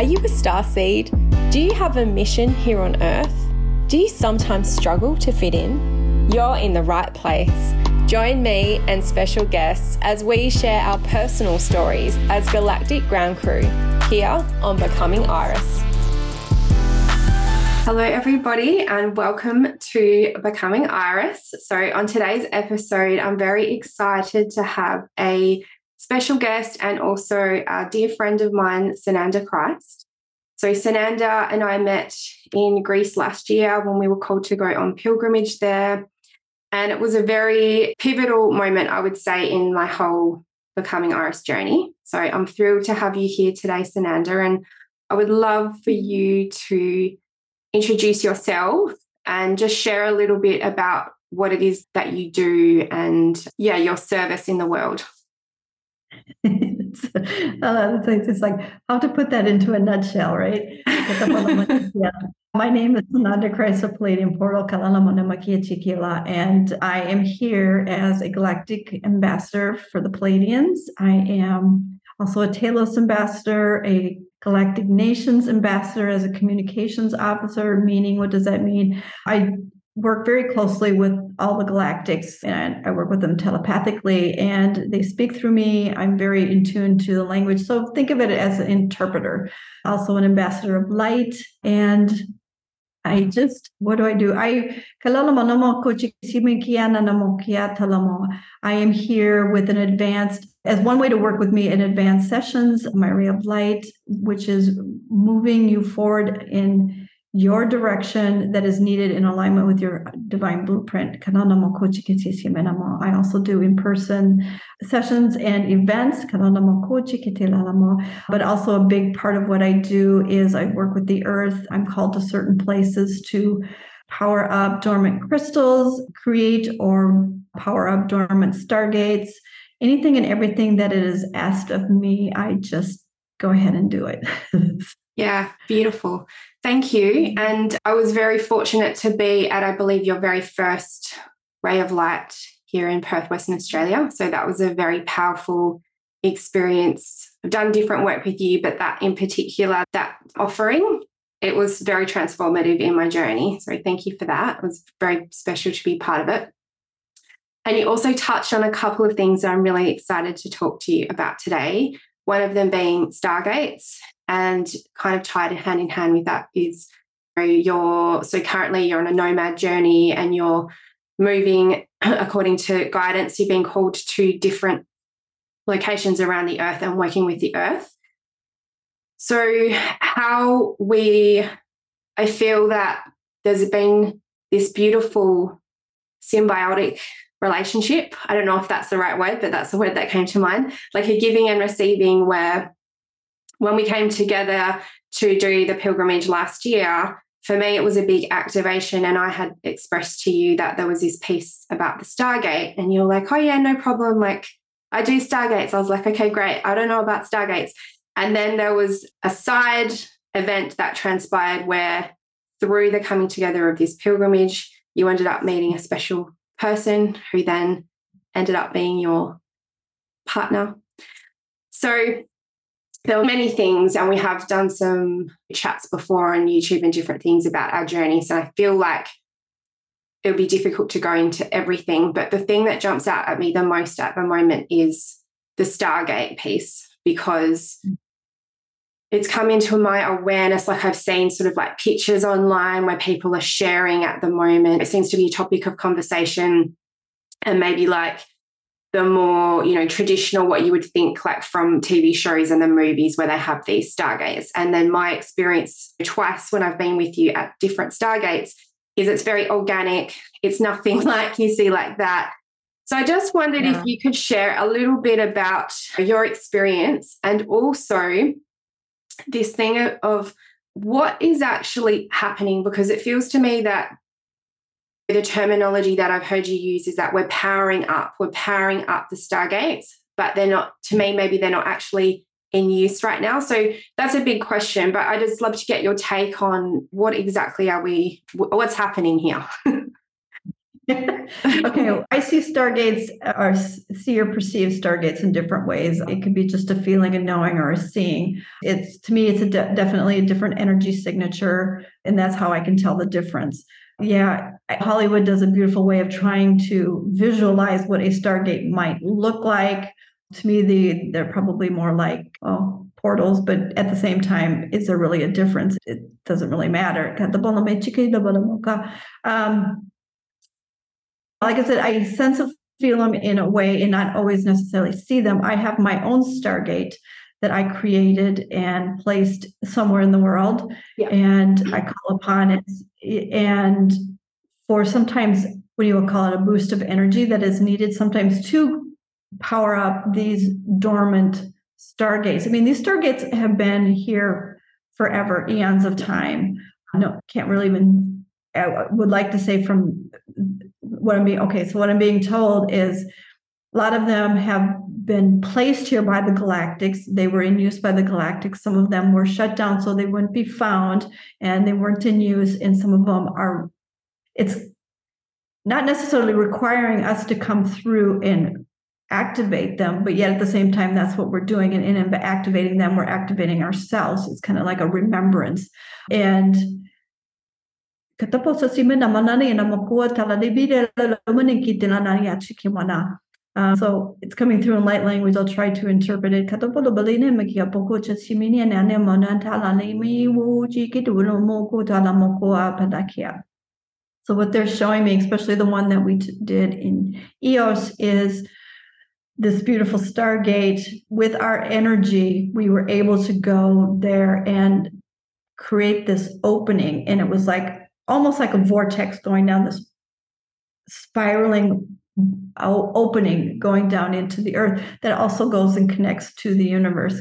Are you a star seed? Do you have a mission here on Earth? Do you sometimes struggle to fit in? You're in the right place. Join me and special guests as we share our personal stories as Galactic Ground Crew here on Becoming Iris. Hello, everybody, and welcome to Becoming Iris. So, on today's episode, I'm very excited to have a special guest and also a dear friend of mine, Sananda Kryst. So, Sananda and I met in Greece last year when we were called to go on pilgrimage there. And it was a very pivotal moment, I would say, in my whole Becoming Iris journey. So I'm thrilled to have you here today, Sananda. And I would love for you to introduce yourself and just share a little bit about what it is that you do and, yeah, your service in the world. it's, uh, it's like how to put that into a nutshell, right? My name is Nanda Kryst Pleiadian Portal Kalalamanamakia Chikila, and I am here as a galactic ambassador for the Pleiadians. I am also a Telos ambassador, a Galactic Nations ambassador as a communications officer, meaning what does that mean? I work very closely with all the galactics and I work with them telepathically and they speak through me. I'm very in tune to the language. So think of it as an interpreter, also an ambassador of light. And I just, what do I do? I I am here with an advanced, as one way to work with me in advanced sessions, my ray of light, which is moving you forward in your direction that is needed in alignment with your divine blueprint. I also do in person sessions and events, but also a big part of what I do is I work with the earth. I'm called to certain places to power up dormant crystals, create or power up dormant stargates, anything and everything that it is asked of me. I just go ahead and do it. yeah, beautiful. Thank you. And I was very fortunate to be at, I believe, your very first Ray of Light here in Perth, Western Australia. So that was a very powerful experience. I've done different work with you, but that in particular, that offering, it was very transformative in my journey. So thank you for that. It was very special to be part of it. And you also touched on a couple of things that I'm really excited to talk to you about today. One of them being Stargates and kind of tied hand in hand with that is you're so currently you're on a nomad journey and you're moving according to guidance. You've been called to different locations around the earth and working with the earth. So, how we, I feel that there's been this beautiful symbiotic relationship. I don't know if that's the right word, but that's the word that came to mind like a giving and receiving where when we came together to do the pilgrimage last year, for me, it was a big activation. And I had expressed to you that there was this piece about the Stargate. And you're like, oh, yeah, no problem. Like, I do Stargates. I was like, okay, great. I don't know about Stargates. And then there was a side event that transpired where, through the coming together of this pilgrimage, you ended up meeting a special person who then ended up being your partner. So there were many things, and we have done some chats before on YouTube and different things about our journey. So I feel like it would be difficult to go into everything. But the thing that jumps out at me the most at the moment is the Stargate piece, because it's come into my awareness. Like I've seen sort of like pictures online where people are sharing at the moment. It seems to be a topic of conversation. And maybe like the more you know traditional what you would think like from tv shows and the movies where they have these stargates. And then my experience twice when i've been with you at different stargates is it's very organic. It's nothing like you see like that. So i just wondered yeah. if you could share a little bit about your experience and also this thing of what is actually happening because it feels to me that the terminology that I've heard you use is that we're powering up, we're powering up the stargates, but they're not, to me, maybe they're not actually in use right now. So that's a big question, but I just love to get your take on what exactly are we, what's happening here? okay, I see stargates or see or perceive stargates in different ways. It could be just a feeling, a knowing, or a seeing. It's to me, it's a de- definitely a different energy signature, and that's how I can tell the difference. Yeah, Hollywood does a beautiful way of trying to visualize what a stargate might look like. To me, the they're probably more like oh portals, but at the same time, is there really a difference? It doesn't really matter. Um, like I said, I sense of feel them in a way and not always necessarily see them. I have my own Stargate that I created and placed somewhere in the world, yeah. and I call upon it. And for sometimes, what do you call it, a boost of energy that is needed sometimes to power up these dormant stargates. I mean, these stargates have been here forever, eons of time. No, can't really even. I would like to say from what I'm being okay. So what I'm being told is a lot of them have been placed here by the galactics. They were in use by the galactics. Some of them were shut down so they wouldn't be found, and they weren't in use. And some of them are. It's not necessarily requiring us to come through and activate them, but yet at the same time, that's what we're doing. And in activating them, we're activating ourselves. It's kind of like a remembrance. And uh, so it's coming through in light language. I'll try to interpret it. So what they're showing me, especially the one that we t- did in EOS, is this beautiful stargate with our energy we were able to go there and create this opening and it was like almost like a vortex going down this spiraling opening going down into the earth that also goes and connects to the universe.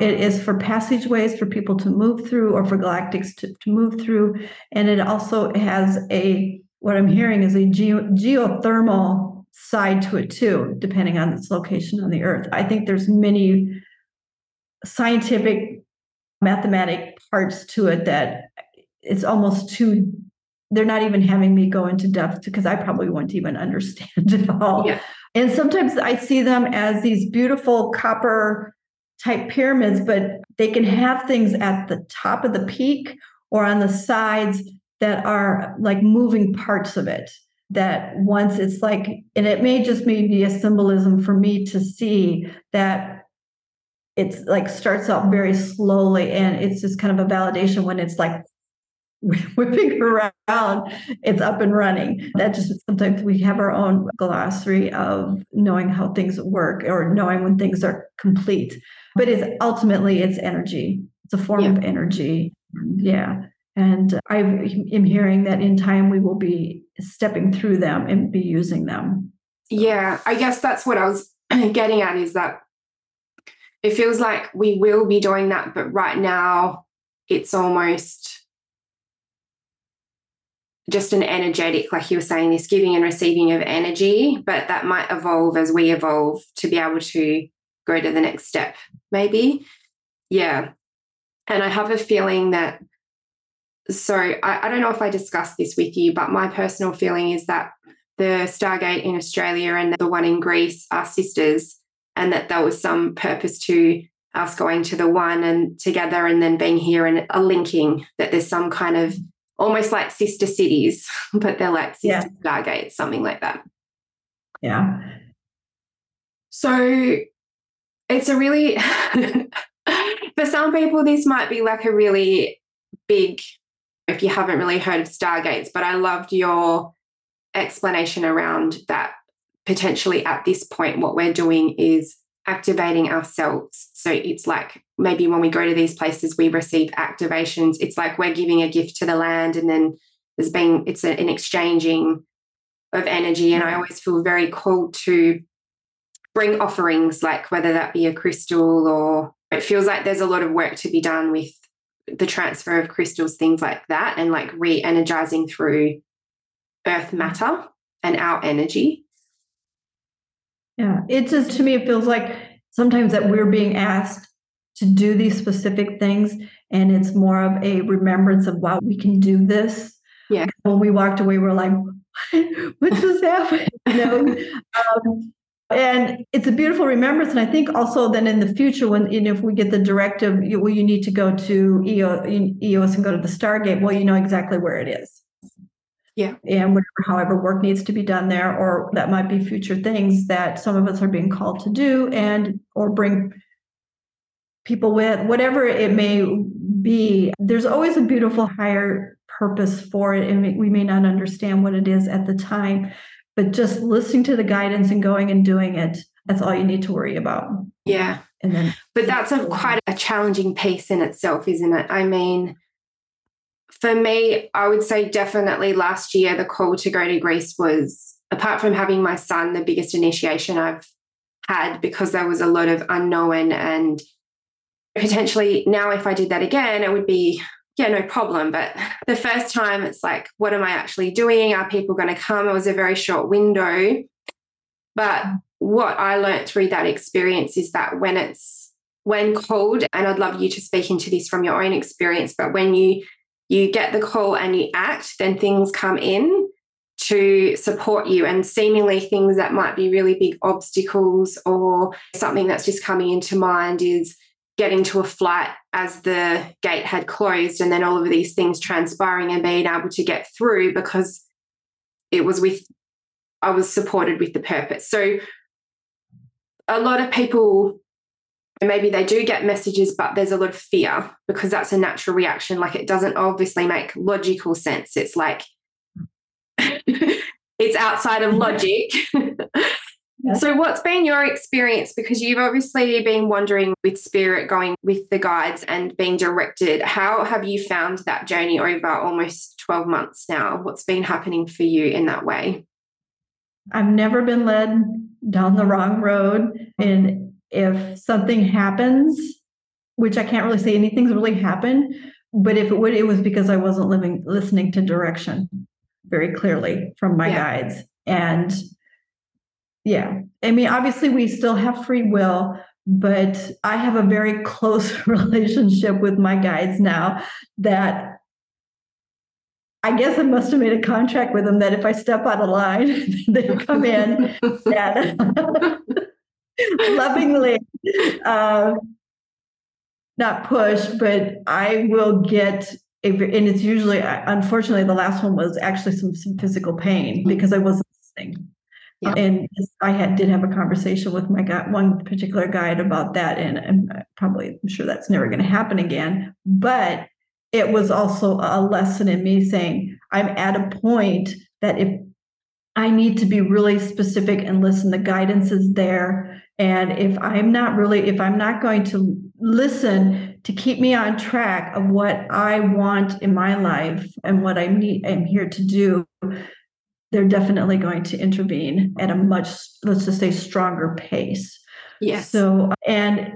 It is for passageways for people to move through or for galactics to, to move through. And it also has a what i'm hearing is a geo, geothermal side to it too, depending on its location on the earth. I think there's many scientific mathematic parts to it that it's almost too they're not even having me go into depth because I probably wouldn't even understand it all. Yeah. And sometimes I see them as these beautiful copper type pyramids, but they can have things at the top of the peak or on the sides that are like moving parts of it that once it's like, and it may just maybe a symbolism for me to see that it's like starts out very slowly and it's just kind of a validation when it's like whipping around, it's up and running. That just sometimes we have our own glossary of knowing how things work or knowing when things are complete. But it's ultimately it's energy. It's a form yeah. of energy. Yeah. And I am hearing that in time we will be stepping through them and be using them. Yeah, I guess that's what I was getting at is that it feels like we will be doing that, but right now it's almost just an energetic, like you were saying, this giving and receiving of energy, but that might evolve as we evolve to be able to go to the next step, maybe. Yeah. And I have a feeling that so I, I don't know if I discussed this with you, but my personal feeling is that the Stargate in Australia and the one in Greece are sisters, and that there was some purpose to us going to the one and together and then being here and a linking, that there's some kind of almost like sister cities, but they're like sister yeah. Stargates, something like that. Yeah. So it's a really, for some people, this might be like a really big if you haven't really heard of Stargates, but I loved your explanation around that potentially at this point, what we're doing is activating ourselves. So it's like maybe when we go to these places, we receive activations. It's like we're giving a gift to the land and then there's been, it's a, an exchanging of energy. And I always feel very called to bring offerings, like whether that be a crystal or it feels like there's a lot of work to be done with the transfer of crystals, things like that, and like re energizing through earth matter and our energy. Yeah, it just to me, it feels like sometimes that we're being asked to do these specific things, and it's more of a remembrance of wow, we can do this. Yeah. When we walked away, we we're like, what just happened? You know? um, and it's a beautiful remembrance. And I think also then in the future, when you know, if we get the directive, you, well, you need to go to EOS and go to the Stargate, well, you know exactly where it is. Yeah. And whatever, however, work needs to be done there, or that might be future things that some of us are being called to do and or bring people with, whatever it may be. There's always a beautiful higher purpose for it. And we may not understand what it is at the time, but just listening to the guidance and going and doing it, that's all you need to worry about. Yeah. And then but that's a quite a challenging piece in itself, isn't it? I mean, for me, I would say definitely last year, the call to go to Greece was, apart from having my son, the biggest initiation I've had because there was a lot of unknown. And potentially now, if I did that again, it would be, yeah, no problem. But the first time, it's like, what am I actually doing? Are people going to come? It was a very short window. But what I learned through that experience is that when it's when called, and I'd love you to speak into this from your own experience, but when you you get the call and you act, then things come in to support you and seemingly things that might be really big obstacles or something that's just coming into mind is getting to a flight as the gate had closed and then all of these things transpiring and being able to get through because it was with I was supported with the purpose. So a lot of people maybe they do get messages, but there's a lot of fear because that's a natural reaction. Like it doesn't obviously make logical sense. It's like it's outside of mm-hmm. logic. So, what's been your experience? Because you've obviously been wandering with spirit, going with the guides and being directed. How have you found that journey over almost 12 months now? What's been happening for you in that way? I've never been led down the wrong road. And if something happens, which I can't really say anything's really happened, but if it would, it was because I wasn't living listening to direction very clearly from my yeah. guides. And yeah, I mean, obviously we still have free will, but I have a very close relationship with my guides now that I guess I must have made a contract with them that if I step out of line, they come in and lovingly uh, not push, but I will get a, and it's usually, unfortunately, the last one was actually some, some physical pain because I wasn't listening. And I had did have a conversation with my guy, one particular guide about that, and, and probably I'm sure that's never going to happen again. But it was also a lesson in me saying I'm at a point that if I need to be really specific and listen, the guidance is there, and if I'm not really, if I'm not going to listen to keep me on track of what I want in my life and what I need, I'm here to do, they're definitely going to intervene at a much, let's just say, stronger pace. Yes. So, and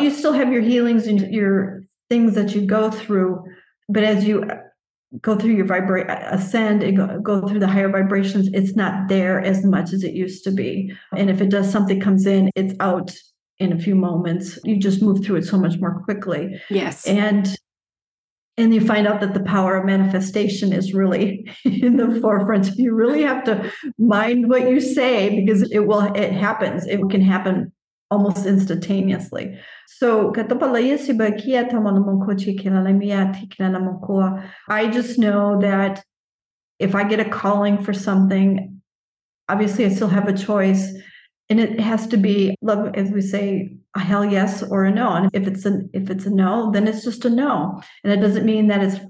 you still have your healings and your things that you go through, but as you go through your vibrate ascend and go, go through the higher vibrations it's not there as much as it used to be and if it does something comes in it's out in a few moments you just move through it so much more quickly yes and and you find out that the power of manifestation is really in the forefront. So you really have to mind what you say because it will it happens. It can happen almost instantaneously. So I just know that if I get a calling for something, obviously I still have a choice. And it has to be love, as we say, a hell yes or a no. And if it's a if it's a no, then it's just a no. And it doesn't mean that it's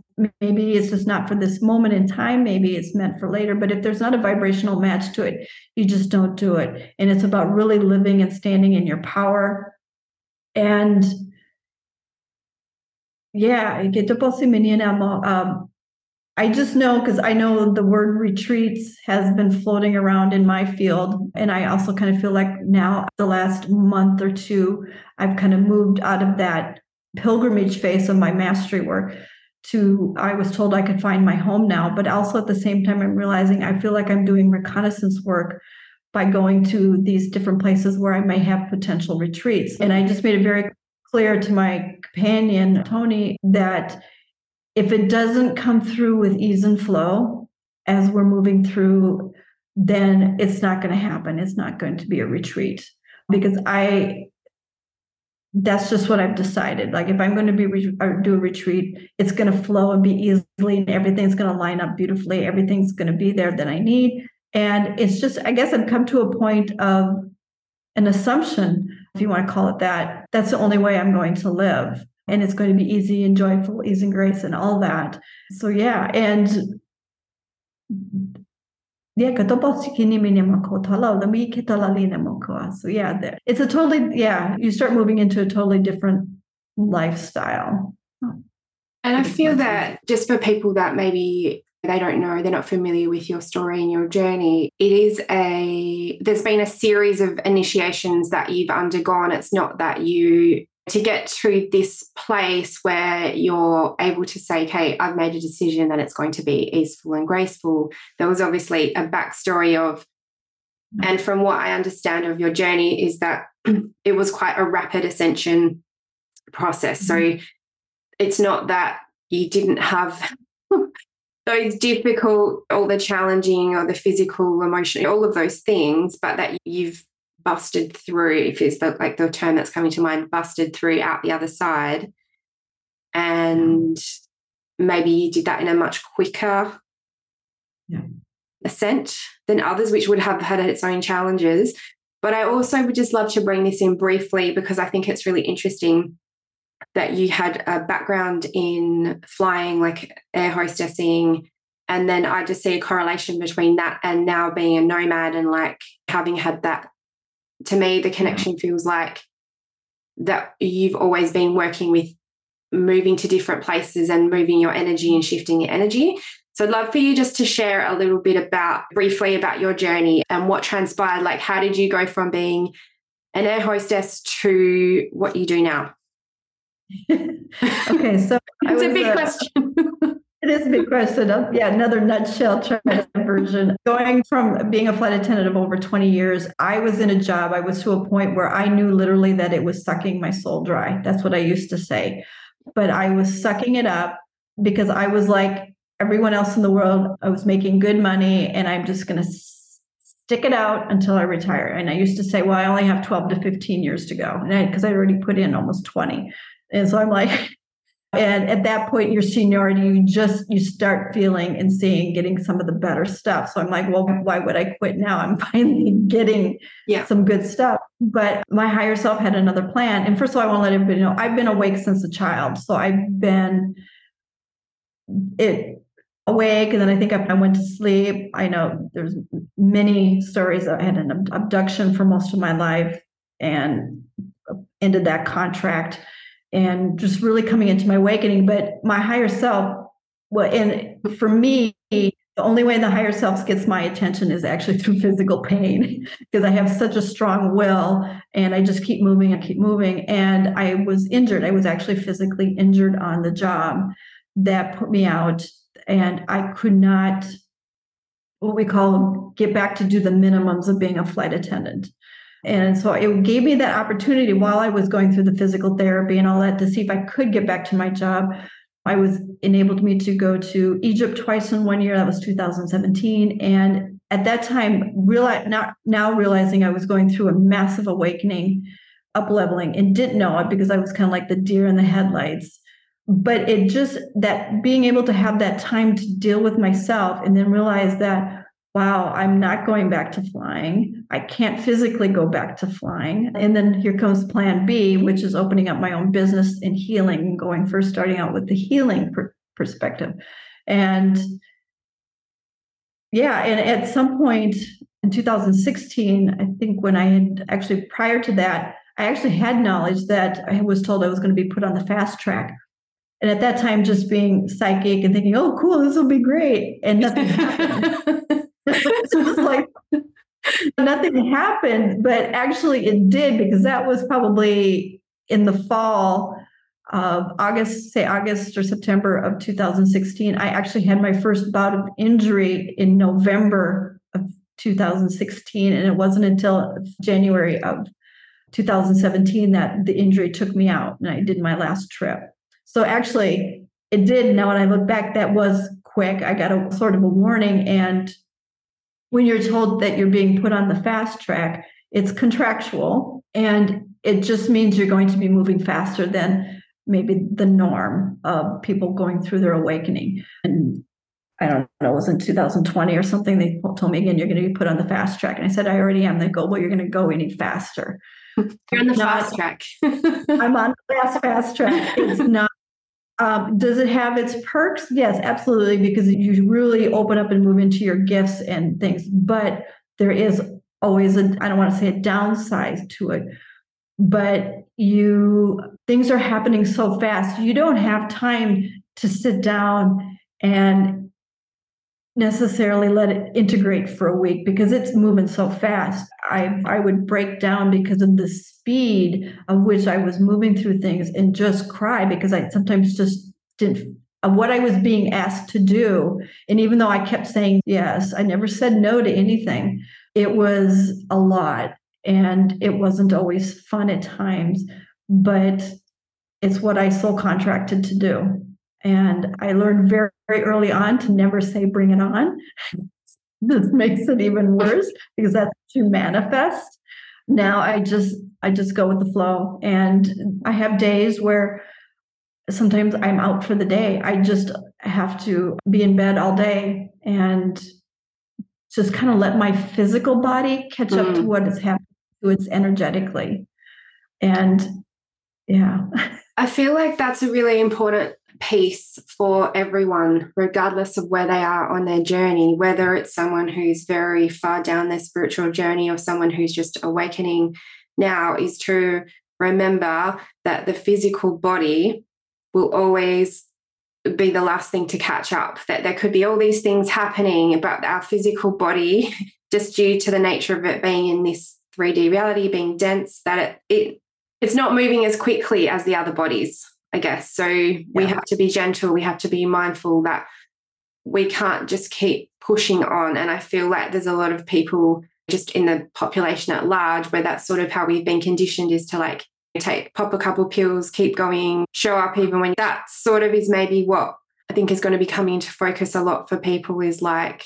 maybe it's just not for this moment in time maybe it's meant for later but if there's not a vibrational match to it you just don't do it and it's about really living and standing in your power and yeah, get to um, I just know because I know the word retreats has been floating around in my field. And I also kind of feel like now, the last month or two, I've kind of moved out of that pilgrimage phase of my mastery work to I was told I could find my home now. But also at the same time, I'm realizing I feel like I'm doing reconnaissance work by going to these different places where I may have potential retreats. And I just made it very clear to my companion, Tony, that if it doesn't come through with ease and flow as we're moving through, then it's not going to happen. It's not going to be a retreat because I that's just what I've decided. Like if I'm going to be do a retreat, it's going to flow and be easily, and everything's going to line up beautifully. Everything's going to be there that I need, and it's just I guess I've come to a point of an assumption, if you want to call it that. That's the only way I'm going to live, and it's going to be easy and joyful, ease and grace, and all that. So yeah, and yeah, So yeah, it's a totally yeah. You start moving into a totally different lifestyle. And I feel that just for people that maybe they don't know, they're not familiar with your story and your journey, it is a, there's been a series of initiations that you've undergone. It's not that you to get to this place where you're able to say, okay, I've made a decision that it's going to be easeful and graceful, there was obviously a backstory of, and from what I understand of your journey, is that it was quite a rapid ascension process. Mm-hmm. So it's not that you didn't have those difficult, all the challenging or the physical, emotional, all of those things, but that you've busted through, if it's the, like the term that's coming to mind, busted through out the other side. And maybe you did that in a much quicker yeah. ascent than others, which would have had its own challenges. But I also would just love to bring this in briefly because I think it's really interesting that you had a background in flying, like air hostessing. And then I just see a correlation between that and now being a nomad and like having had that to me, the connection feels like that you've always been working with moving to different places and moving your energy and shifting your energy. So I'd love for you just to share a little bit about briefly about your journey and what transpired. Like, how did you go from being an air hostess to what you do now? okay, so it's a big uh, question. It is a big question. Yeah, another nutshell version. Going from being a flight attendant of over 20 years, I was in a job, I was to a point where I knew literally that it was sucking my soul dry. That's what I used to say. But I was sucking it up because I was like everyone else in the world. I was making good money and I'm just going to stick it out until I retire. And I used to say, well, I only have 12 to 15 years to go. And because I, I already put in almost 20. And so I'm like, and at that point your seniority you just you start feeling and seeing getting some of the better stuff. So i'm like well why would i quit now? I'm finally getting yeah. some good stuff. But my higher self had another plan. And first of all i want to let everybody know i've been awake since a child. So i've been it awake and then i think i went to sleep. I know there's many stories. I had an abduction for most of my life and ended that contract and just really coming into my awakening. But my higher self, well, and for me, the only way the higher self gets my attention is actually through physical pain because I have such a strong will and I just keep moving and keep moving. And I was injured. I was actually physically injured on the job that put me out, and I could not, what we call, get back to do the minimums of being a flight attendant. And so it gave me that opportunity while I was going through the physical therapy and all that to see if I could get back to my job. I was enabled me to go to Egypt twice in one year. That was 2017. And at that time, realize, now, now realizing I was going through a massive awakening, up leveling, and didn't know it because I was kind of like the deer in the headlights. But it just that being able to have that time to deal with myself and then realize that wow, I'm not going back to flying. I can't physically go back to flying. And then here comes plan B, which is opening up my own business in healing, and going first starting out with the healing per- perspective. And yeah, and at some point in 2016, I think when I had actually prior to that, I actually had knowledge that I was told I was going to be put on the fast track. And at that time, just being psychic and thinking, oh, cool, this will be great. And nothing happened. nothing happened, but actually it did because that was probably in the fall of August, say August or September of 2016. I actually had my first bout of injury in November of 2016, and it wasn't until January of 2017 that the injury took me out and I did my last trip. So actually, it did. Now, when I look back, that was quick. I got a sort of a warning. And when you're told that you're being put on the fast track, it's contractual and it just means you're going to be moving faster than maybe the norm of people going through their awakening. And I don't know, it was in 2020 or something. They told me again, you're going to be put on the fast track. And I said, I already am. They go, well, you're going to go any faster. You're on the not, fast track. I'm on the fast, fast track. It's not. Um, does it have its perks? Yes, absolutely, because you really open up and move into your gifts and things. But there is always a, I don't want to say a downside to it, but you, things are happening so fast. You don't have time to sit down and necessarily let it integrate for a week because it's moving so fast. I I would break down because of the speed of which I was moving through things and just cry because I sometimes just didn't what I was being asked to do. And even though I kept saying yes, I never said no to anything. It was a lot and it wasn't always fun at times, but it's what I soul contracted to do. And I learned very, very early on to never say, bring it on. this makes it even worse because that's to manifest. Now I just, I just go with the flow. And I have days where sometimes I'm out for the day. I just have to be in bed all day and just kind of let my physical body catch mm. up to mm. what is happening to it energetically. And yeah. I feel like that's a really important piece for everyone, regardless of where they are on their journey, whether it's someone who's very far down their spiritual journey or someone who's just awakening now, is to remember that the physical body will always be the last thing to catch up, that there could be all these things happening, but our physical body, just due to the nature of it being in this 3D reality, being dense, that it, it it's not moving as quickly as the other bodies. I guess. So yeah. we have to be gentle. We have to be mindful that we can't just keep pushing on. And I feel like there's a lot of people just in the population at large where that's sort of how we've been conditioned is to like take pop a couple pills, keep going, show up even when that sort of is maybe what I think is going to be coming into focus a lot for people is like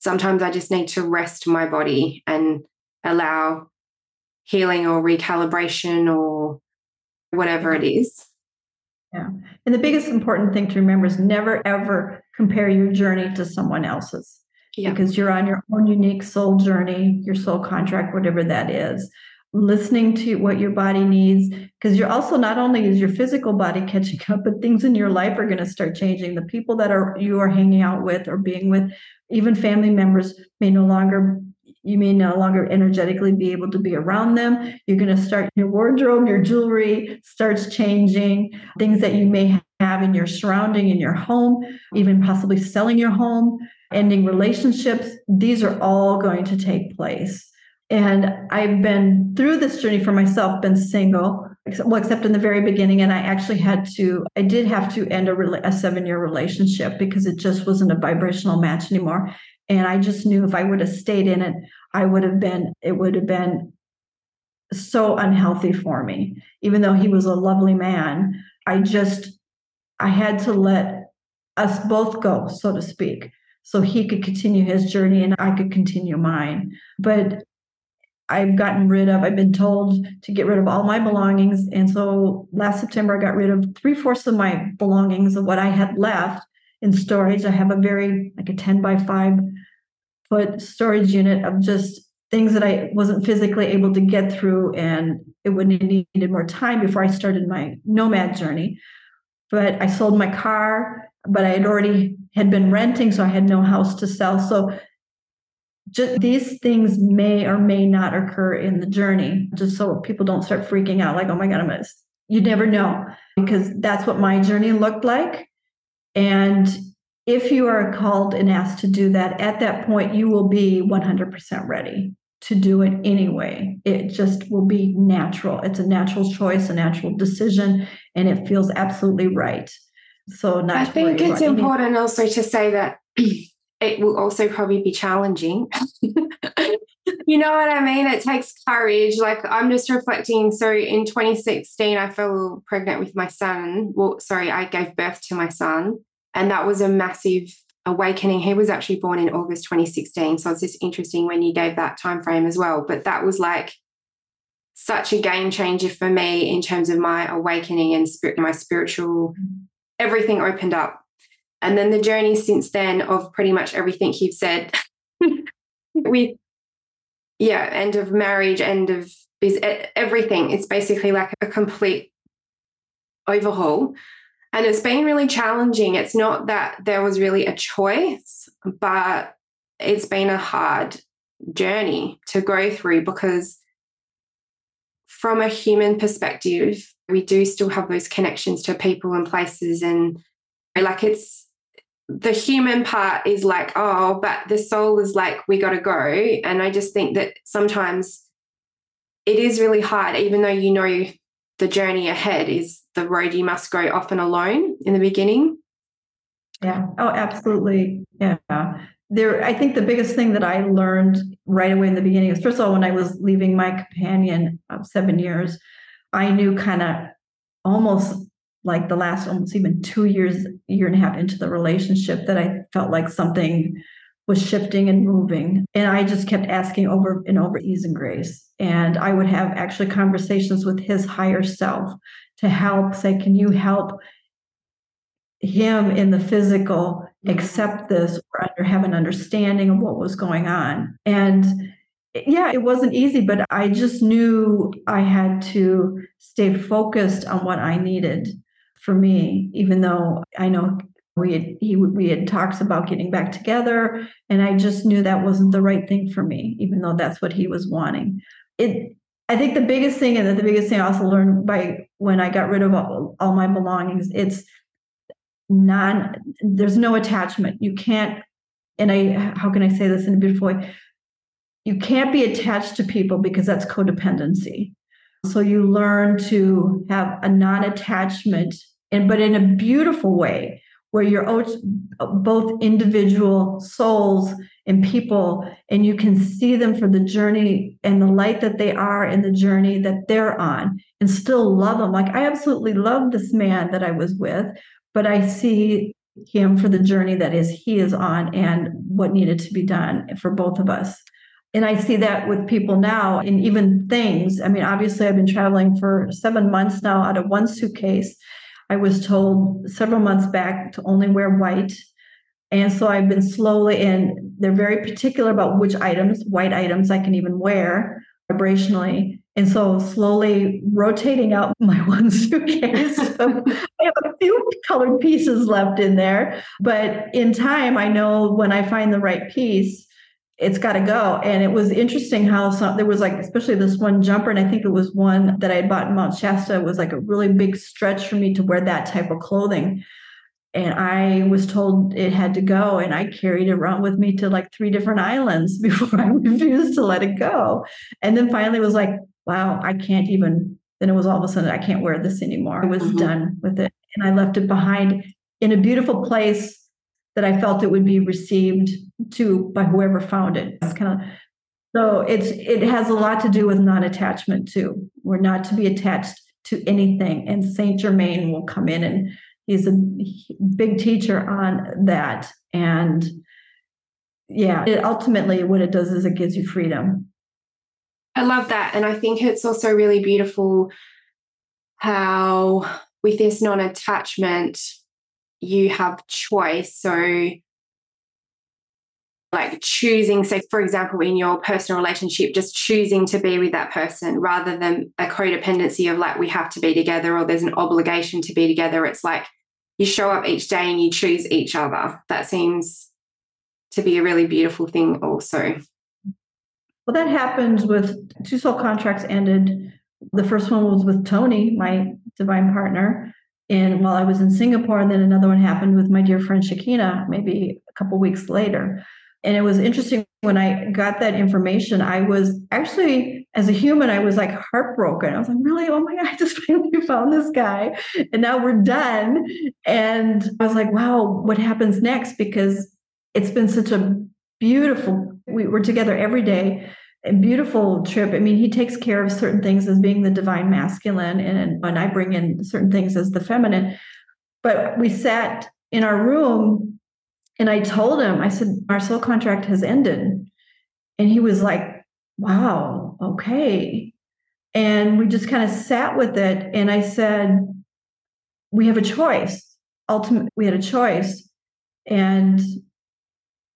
sometimes I just need to rest my body and allow healing or recalibration or whatever it is yeah. And the biggest important thing to remember is never ever compare your journey to someone else's. Yeah. Because you're on your own unique soul journey, your soul contract, whatever that is. Listening to what your body needs, because you're also not only is your physical body catching up, but things in your life are going to start changing. The people that are you are hanging out with or being with, even family members may no longer you may no longer energetically be able to be around them. You're going to start your wardrobe, your jewelry starts changing, things that you may have in your surrounding, in your home, even possibly selling your home, ending relationships. These are all going to take place. And I've been through this journey for myself, been single, well, except in the very beginning. And I actually had to, I did have to end a, a seven year relationship because it just wasn't a vibrational match anymore. And I just knew if I would have stayed in it, I would have been, it would have been so unhealthy for me. Even though he was a lovely man, I just, I had to let us both go, so to speak, so he could continue his journey and I could continue mine. But I've gotten rid of, I've been told to get rid of all my belongings. And so last September, I got rid of three fourths of my belongings of what I had left in storage. I have a very, like a 10 by 5 foot storage unit of just things that I wasn't physically able to get through, and it would have needed more time before I started my nomad journey. But I sold my car, but I had already had been renting, so I had no house to sell. So just these things may or may not occur in the journey, just so people don't start freaking out, like, oh my God, I'm gonna you never know, because that's what my journey looked like. And if you are called and asked to do that, at that point, you will be 100% ready to do it anyway. It just will be natural. It's a natural choice, a natural decision, and it feels absolutely right. So, not I think it's important anything. also to say that it will also probably be challenging. you know what I mean? It takes courage. Like I'm just reflecting. So in 2016, I fell pregnant with my son. Well, sorry, I gave birth to my son. And that was a massive awakening. He was actually born in August 2016. So it's just interesting when you gave that time frame as well. But that was like such a game changer for me in terms of my awakening and spirit, my spiritual everything opened up. And then the journey since then of pretty much everything you've said with yeah, end of marriage, end of is everything. It's basically like a complete overhaul. And it's been really challenging. It's not that there was really a choice, but it's been a hard journey to go through because from a human perspective, we do still have those connections to people and places. And like it's the human part is like, oh, but the soul is like, we got to go. And I just think that sometimes it is really hard, even though you know the journey ahead is the road you must go often alone in the beginning. Yeah. Oh, absolutely. Yeah. There, I think the biggest thing that I learned right away in the beginning is first of all, when I was leaving my companion of seven years, I knew kind of almost like the last almost even two years, year and a half into the relationship that I felt like something was shifting and moving. And I just kept asking over and over ease and grace. And I would have actually conversations with his higher self to help say, can you help him in the physical mm-hmm. accept this or under, have an understanding of what was going on? And yeah, it wasn't easy, but I just knew I had to stay focused on what I needed for me, even though I know we had he we had talks about getting back together, and I just knew that wasn't the right thing for me, even though that's what he was wanting. It I think the biggest thing, and the biggest thing I also learned by when I got rid of all, all my belongings, it's non. There's no attachment. You can't. And I, how can I say this in a beautiful way? You can't be attached to people because that's codependency. So you learn to have a non-attachment and but in a beautiful way where you're both individual souls and people and you can see them for the journey and the light that they are in the journey that they're on and still love them like i absolutely love this man that i was with but i see him for the journey that is he is on and what needed to be done for both of us. And i see that with people now and even things. I mean obviously i've been traveling for seven months now out of one suitcase I was told several months back to only wear white. And so I've been slowly, and they're very particular about which items, white items, I can even wear vibrationally. And so slowly rotating out my one suitcase. I have a few colored pieces left in there. But in time, I know when I find the right piece, it's got to go. And it was interesting how some, there was like, especially this one jumper, and I think it was one that I had bought in Mount Shasta, was like a really big stretch for me to wear that type of clothing. And I was told it had to go, and I carried it around with me to like three different islands before I refused to let it go. And then finally was like, wow, I can't even. Then it was all of a sudden, I can't wear this anymore. I was mm-hmm. done with it. And I left it behind in a beautiful place that I felt it would be received to by whoever found it. It's kind of so it's it has a lot to do with non-attachment too. We're not to be attached to anything. And Saint Germain will come in and he's a big teacher on that. And yeah, it ultimately what it does is it gives you freedom. I love that. And I think it's also really beautiful how with this non-attachment you have choice. So, like choosing, say, for example, in your personal relationship, just choosing to be with that person rather than a codependency of like, we have to be together or there's an obligation to be together. It's like you show up each day and you choose each other. That seems to be a really beautiful thing, also. Well, that happened with two soul contracts ended. The first one was with Tony, my divine partner and while I was in Singapore, and then another one happened with my dear friend Shakina, maybe a couple weeks later. And it was interesting when I got that information. I was actually, as a human, I was like heartbroken. I was like, really? Oh my God, I just finally found this guy. And now we're done. And I was like, wow, what happens next? Because it's been such a beautiful, we were together every day a beautiful trip. I mean, he takes care of certain things as being the divine masculine, and, and I bring in certain things as the feminine. But we sat in our room and I told him, I said, our soul contract has ended. And he was like, wow, okay. And we just kind of sat with it. And I said, we have a choice. Ultimately, we had a choice. And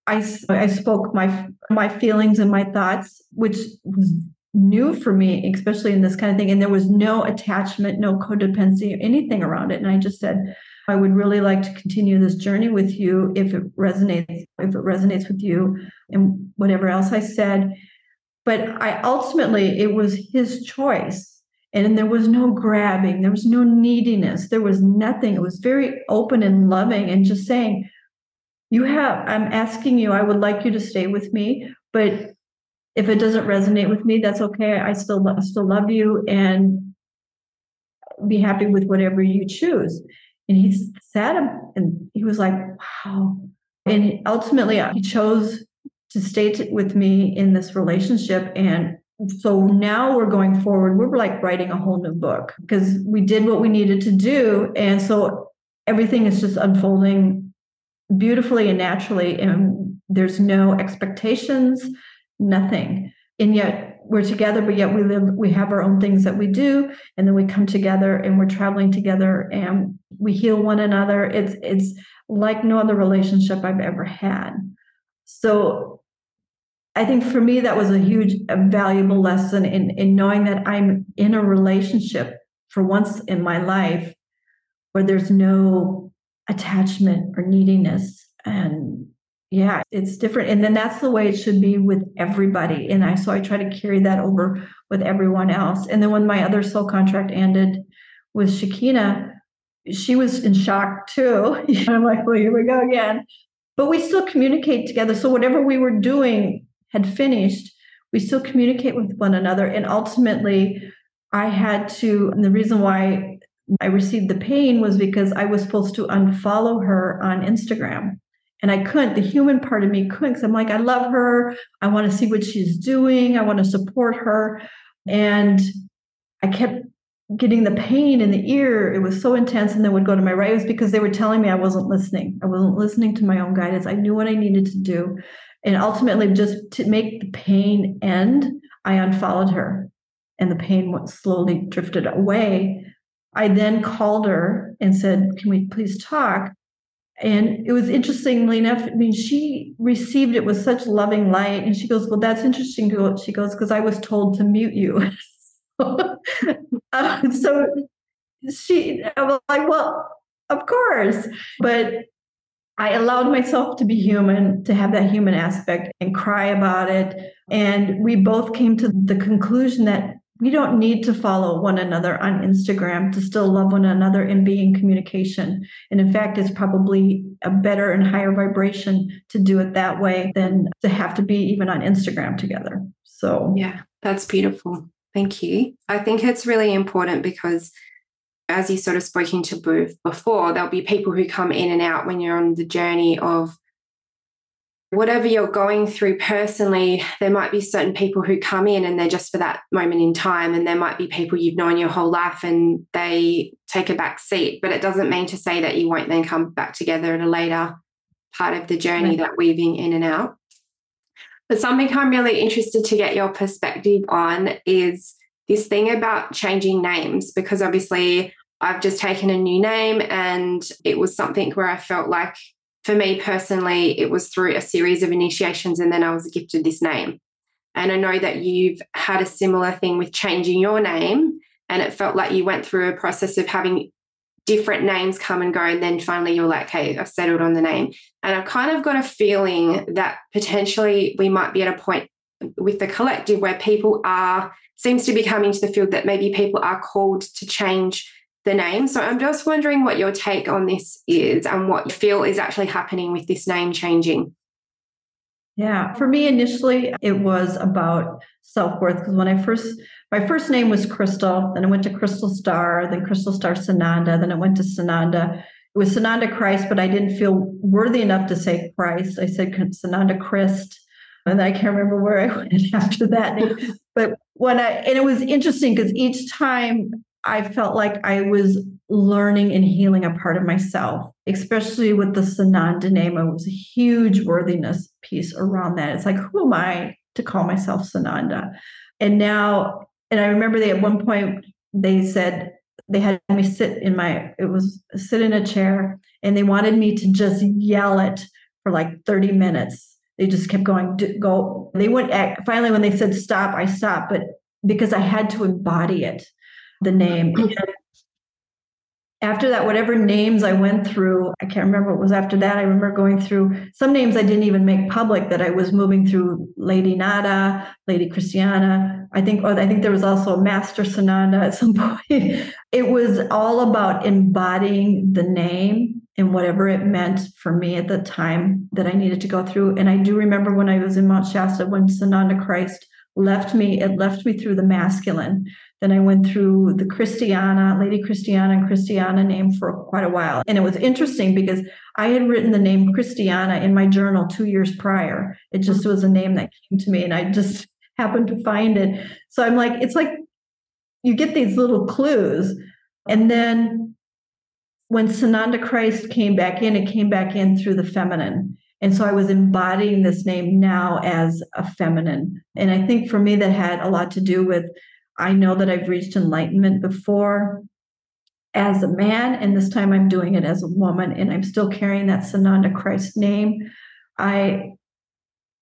I, I spoke my my feelings and my thoughts, which was new for me, especially in this kind of thing. And there was no attachment, no codependency, anything around it. And I just said, I would really like to continue this journey with you if it resonates, if it resonates with you, and whatever else I said. But I ultimately, it was his choice. And there was no grabbing, there was no neediness, there was nothing. It was very open and loving and just saying, You have, I'm asking you, I would like you to stay with me, but if it doesn't resonate with me, that's okay. I still, still love you and be happy with whatever you choose. And he sat and he was like, wow. And ultimately, uh, he chose to stay t- with me in this relationship. And so now we're going forward. We're like writing a whole new book because we did what we needed to do. And so everything is just unfolding beautifully and naturally. And there's no expectations, nothing. And yet we're together, but yet we live, we have our own things that we do, and then we come together and we're traveling together and we heal one another. It's it's like no other relationship I've ever had. So I think for me that was a huge a valuable lesson in in knowing that I'm in a relationship for once in my life where there's no attachment or neediness and yeah it's different and then that's the way it should be with everybody and i so i try to carry that over with everyone else and then when my other soul contract ended with shakina she was in shock too i'm like well here we go again. But we still communicate together so whatever we were doing had finished we still communicate with one another and ultimately i had to and the reason why i received the pain was because i was supposed to unfollow her on instagram and I couldn't, the human part of me couldn't I'm like, I love her. I want to see what she's doing. I want to support her. And I kept getting the pain in the ear. It was so intense. And then would go to my right. It was because they were telling me I wasn't listening. I wasn't listening to my own guidance. I knew what I needed to do. And ultimately, just to make the pain end, I unfollowed her and the pain slowly drifted away. I then called her and said, Can we please talk? And it was interestingly enough, I mean, she received it with such loving light. And she goes, Well, that's interesting. She goes, Because I was told to mute you. uh, so she, I was like, Well, of course. But I allowed myself to be human, to have that human aspect and cry about it. And we both came to the conclusion that we don't need to follow one another on Instagram to still love one another and be in communication. And in fact, it's probably a better and higher vibration to do it that way than to have to be even on Instagram together. So, yeah, that's beautiful. Thank you. I think it's really important because, as you sort of spoke into Booth before, there'll be people who come in and out when you're on the journey of whatever you're going through personally, there might be certain people who come in and they're just for that moment in time. And there might be people you've known your whole life and they take a back seat. But it doesn't mean to say that you won't then come back together at a later part of the journey, that weaving in and out. But something I'm really interested to get your perspective on is this thing about changing names, because obviously I've just taken a new name and it was something where I felt like for me personally, it was through a series of initiations, and then I was gifted this name. And I know that you've had a similar thing with changing your name, and it felt like you went through a process of having different names come and go. And then finally, you're like, hey, I've settled on the name. And I've kind of got a feeling that potentially we might be at a point with the collective where people are, seems to be coming to the field that maybe people are called to change the name. So I'm just wondering what your take on this is and what you feel is actually happening with this name changing. Yeah, for me initially it was about self-worth because when I first my first name was Crystal, then I went to Crystal Star, then Crystal Star Sananda, then I went to Sananda. It was Sananda Christ, but I didn't feel worthy enough to say Christ. I said Sananda Kryst. And I can't remember where I went after that. but when I, and it was interesting because each time I felt like I was learning and healing a part of myself, especially with the Sananda name. It was a huge worthiness piece around that. It's like, who am I to call myself Sananda? And now, and I remember they at one point they said they had me sit in my it was sit in a chair and they wanted me to just yell it for like 30 minutes. They just kept going, go. They went finally when they said stop, I stopped, but because I had to embody it the name. Mm-hmm. after that, whatever names I went through, I can't remember what was after that. I remember going through some names I didn't even make public that I was moving through Lady Nada, Lady Christiana. I think, I think there was also Master Sananda at some point. It was all about embodying the name and whatever it meant for me at the time that I needed to go through. And I do remember when I was in Mount Shasta, when Sananda Kryst left me, it left me through the masculine. Then I went through the Christiana, Lady Christiana and Christiana name for quite a while. And it was interesting because I had written the name Christiana in my journal two years prior. It just was a name that came to me and I just happened to find it. So I'm like, it's like you get these little clues. And then when Sananda Kryst came back in, it came back in through the feminine. And so I was embodying this name now as a feminine. And I think for me, that had a lot to do with I know that I've reached enlightenment before as a man, and this time I'm doing it as a woman, and I'm still carrying that Sananda Kryst name. I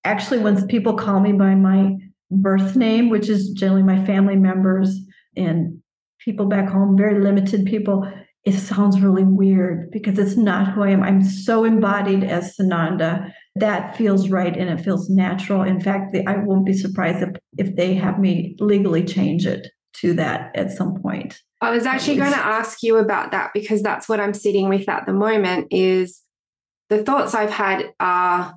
actually, when people call me by my birth name, which is generally my family members and people back home, very limited people, it sounds really weird because it's not who I am. I'm so embodied as Sananda. That feels right and it feels natural. In fact, I won't be surprised if, if they have me legally change it to that at some point. I was actually going to ask you about that because that's what I'm sitting with at the moment is the thoughts I've had are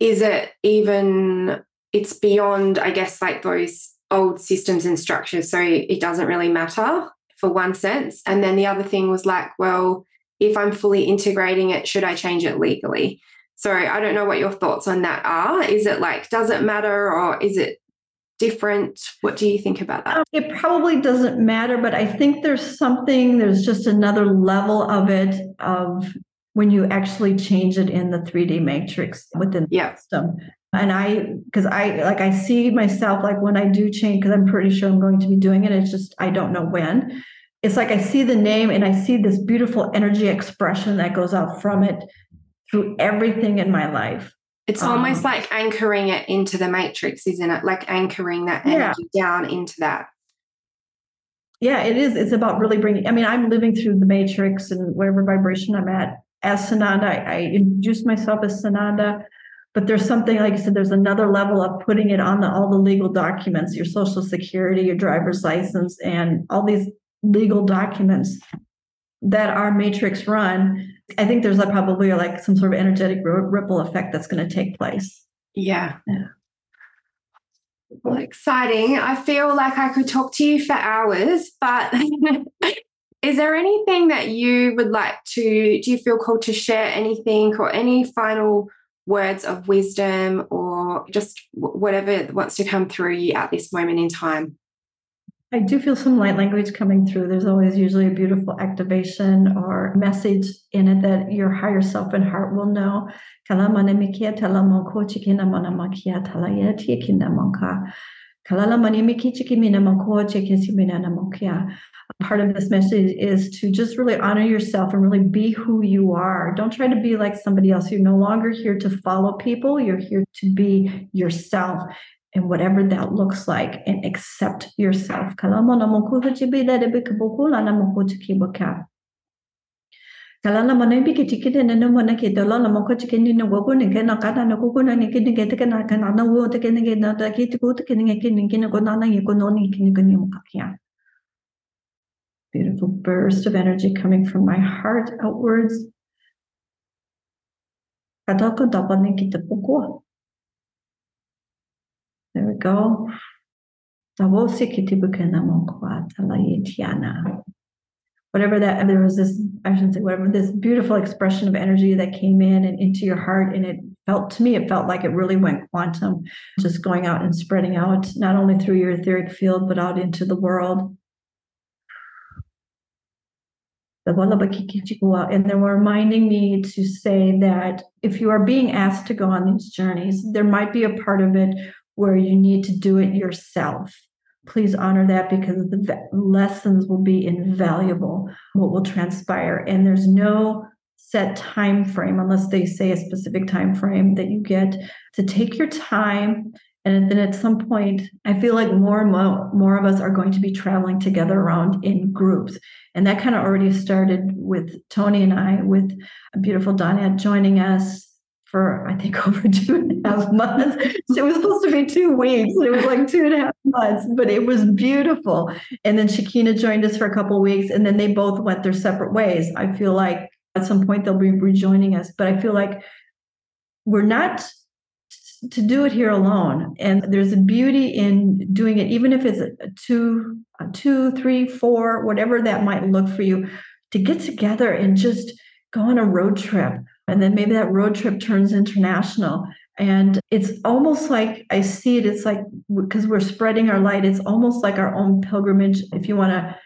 is it even it's beyond I guess like those old systems and structures so it doesn't really matter for one sense. And then the other thing was like, well, if I'm fully integrating it, should I change it legally? So I don't know what your thoughts on that are. Is it like, does it matter or is it different? What do you think about that? Um, it probably doesn't matter, but I think there's something, there's just another level of it of when you actually change it in the 3D matrix within the yeah. system. And I, because I like, I see myself like when I do change, because I'm pretty sure I'm going to be doing it. It's just, I don't know when. It's like I see the name and I see this beautiful energy expression that goes out from it through everything in my life. It's um, almost like anchoring it into the matrix, isn't it? Like anchoring that energy yeah. down into that. Yeah, it is. It's about really bringing, I mean, I'm living through the matrix and whatever vibration I'm at as Sananda. I, I introduced myself as Sananda but there's something like I said, there's another level of putting it on the, all the legal documents, your social security, your driver's license, and all these legal documents that are matrix run. I think there's like probably like some sort of energetic ripple effect that's going to take place. Yeah. yeah. Well, exciting. I feel like I could talk to you for hours, but is there anything that you would like to do you feel called to share anything or any final words of wisdom or just whatever wants to come through you at this moment in time? I do feel some light language coming through. There's always usually a beautiful activation or message in it that your higher self and heart will know part of this message is to just really honor yourself and really be who you are. Don't try to be like somebody else. You're no longer here to follow people. You're here to be yourself and whatever that looks like and accept yourself. Na na mana ki dola la moko chiki ni na wogo ni ke na kata na kuku na ni ki ni ke te na ka na na wo te ke ni ke na ta ki te ku te ke ni ke ni ki na ko na na ye ko no ni ki ni ko ni mo ka kia. Beautiful burst of energy coming from my heart outwards. Ye tiana whatever that there was this i shouldn't say whatever this beautiful expression of energy that came in and into your heart and it felt to me, it felt like it really went quantum, just going out and spreading out, not only through your etheric field, but out into the world. And they were reminding me to say that if you are being asked to go on these journeys, there might be a part of it where you need to do it yourself. Please honor that because the lessons will be invaluable, what will transpire. And there's no set time frame unless they say a specific time frame that you get to take your time and then at some point i feel like more and more, more of us are going to be traveling together around in groups and that kind of already started with tony and i with a beautiful donette joining us for I think over two and a half months. it was supposed to be two weeks. It was like two and a half months, but it was beautiful. And then Shakina joined us for a couple weeks, and then they both went their separate ways. I feel like at some point they'll be rejoining us, but I feel like we're not to do it here alone. And there's a beauty in doing it, even if it's a two, a two, three, four, whatever that might look for you, to get together and just go on a road trip and then maybe that road trip turns international. And it's almost like I see it, it's like because we're spreading our light, it's almost like our own pilgrimage, if you want to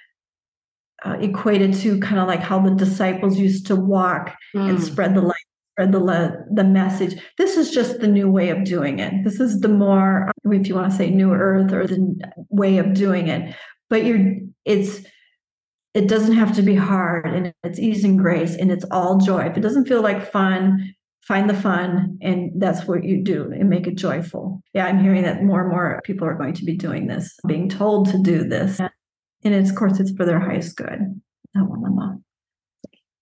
uh, equate it to kind of like how the disciples used to walk mm. and spread the light spread the the message. This is just the new way of doing it. This is the more, if you want to say, new earth or the way of doing it. But you're, it's it doesn't have to be hard and it's ease and grace and it's all joy. If it doesn't feel like fun, find the fun and that's what you do and make it joyful. Yeah, I'm hearing that more and more people are going to be doing this, being told to do this. And it's, of course, it's for their highest good.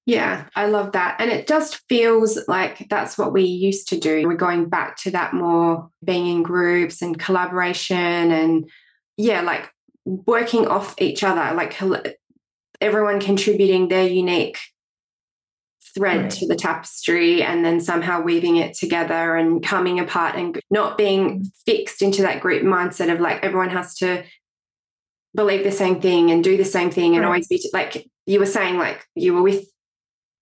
Yeah, I love that. And it just feels like that's what we used to do. We're going back to that more being in groups and collaboration and, yeah, like working off each other, like everyone contributing their unique thread right. to the tapestry and then somehow weaving it together and coming apart and not being fixed into that group mindset of like everyone has to believe the same thing and do the same thing and right. always be t- like you were saying like you were with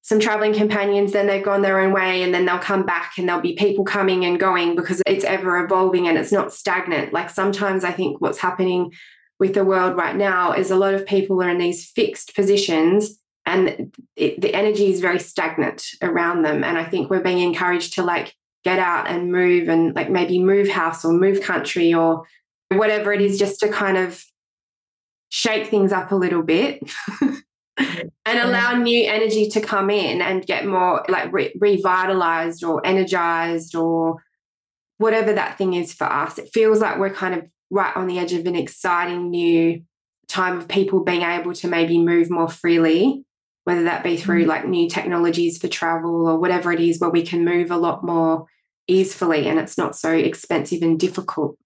some traveling companions then they've gone their own way and then they'll come back and there'll be people coming and going because it's ever evolving and it's not stagnant like sometimes i think what's happening with the world right now is a lot of people are in these fixed positions and it, the energy is very stagnant around them. And i think we're being encouraged to like get out and move and like maybe move house or move country or whatever it is just to kind of shake things up a little bit and allow new energy to come in and get more like re- revitalized or energized or whatever that thing is for us. It feels like we're kind of right on the edge of an exciting new time of people being able to maybe move more freely, whether that be through mm-hmm. like new technologies for travel or whatever it is, where we can move a lot more easily and it's not so expensive and difficult.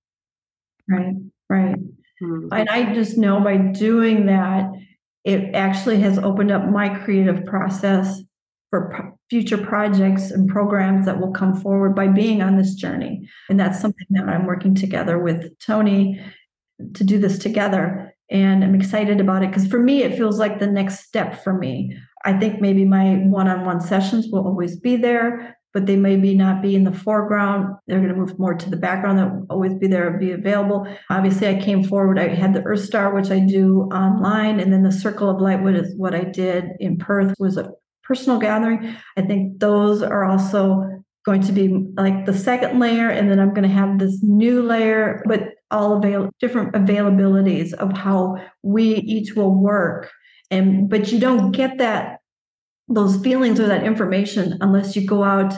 Right, right. Mm-hmm. And I just know by doing that, it actually has opened up my creative process for future projects and programs that will come forward by being on this journey. And that's something that I'm working together with Tony to do this together. And I'm excited about it because for me, it feels like the next step for me. I think maybe my one on one sessions will always be there, but they maybe not be in the foreground. They're going to move more to the background. They'll always be there and be available. Obviously, I came forward. I had the Earth Star, which I do online, and then the Circle of Light, is what I did in Perth, was a personal gathering. I think those are also going to be like the second layer, and then I'm going to have this new layer, with all avail different availabilities of how we each will work. And but you don't get that those feelings or that information unless you go out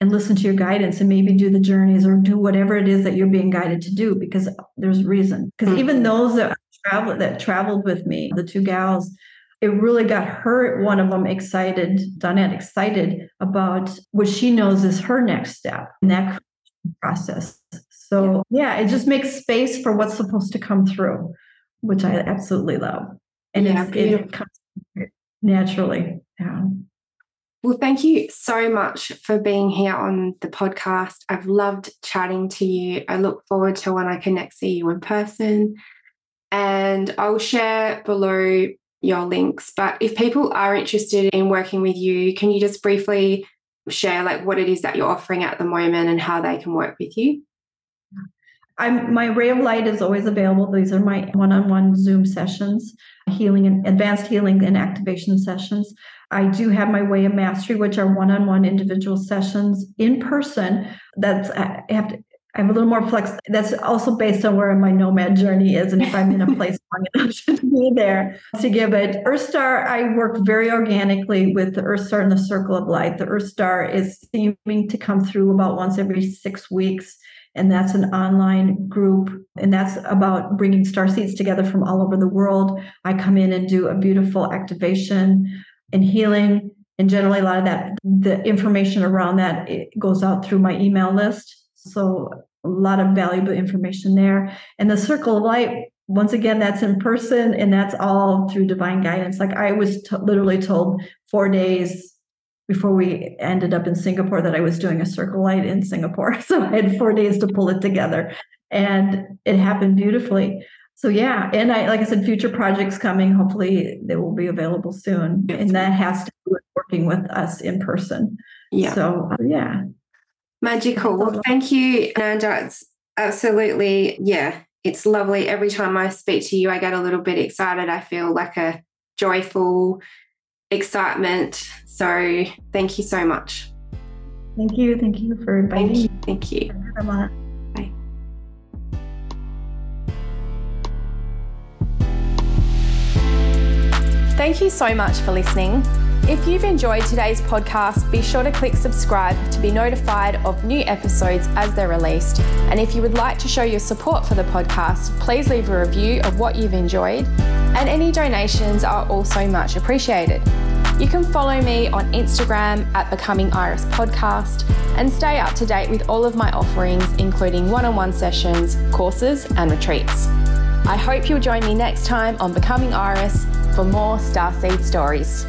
and listen to your guidance and maybe do the journeys or do whatever it is that you're being guided to do because there's reason. Because mm-hmm. even those that travel that traveled with me, the two gals, it really got her, one of them excited, Donette excited about what she knows is her next step in that process. So, yeah, it just makes space for what's supposed to come through, which I absolutely love. And yeah, it comes naturally. Yeah. Well, thank you so much for being here on the podcast. I've loved chatting to you. I look forward to when I can next see you in person. And I'll share below your links. But if people are interested in working with you, can you just briefly share like what it is that you're offering at the moment and how they can work with you? I'm, my ray of light is always available. These are my one-on-one Zoom sessions, healing and advanced healing and activation sessions. I do have my way of mastery, which are one-on-one individual sessions in person. That's I have to I have a little more flex. That's also based on where my nomad journey is and if I'm in a place long enough to be there to give it. Earth Star, I work very organically with the Earth Star and the Circle of Light. The Earth Star is seeming to come through about once every six weeks. And that's an online group. And that's about bringing star seeds together from all over the world. I come in and do a beautiful activation and healing. And generally, a lot of that, the information around that it goes out through my email list. So a lot of valuable information there. And the circle of light, once again, that's in person and that's all through divine guidance. Like I was t- literally told four days before we ended up in Singapore that I was doing a circle light in Singapore. So I had four days to pull it together and it happened beautifully. So yeah, and I like I said, future projects coming. Hopefully, they will be available soon, yes. and that has to do with working with us in person. Yeah. So yeah, Magical. Well, thank you, Nanda. It's absolutely, yeah, it's lovely. Every time I speak to you, I get a little bit excited. I feel like a joyful excitement. So thank you so much. Thank you. Thank you for inviting me. Thank you. Bye. Thank you so much for listening. If you've enjoyed today's podcast, be sure to click subscribe to be notified of new episodes as they're released. And if you would like to show your support for the podcast, please leave a review of what you've enjoyed. And any donations are also much appreciated. You can follow me on Instagram at Becoming Iris Podcast and stay up to date with all of my offerings, including one on one sessions, courses, and retreats. I hope you'll join me next time on Becoming Iris for more Starseed stories.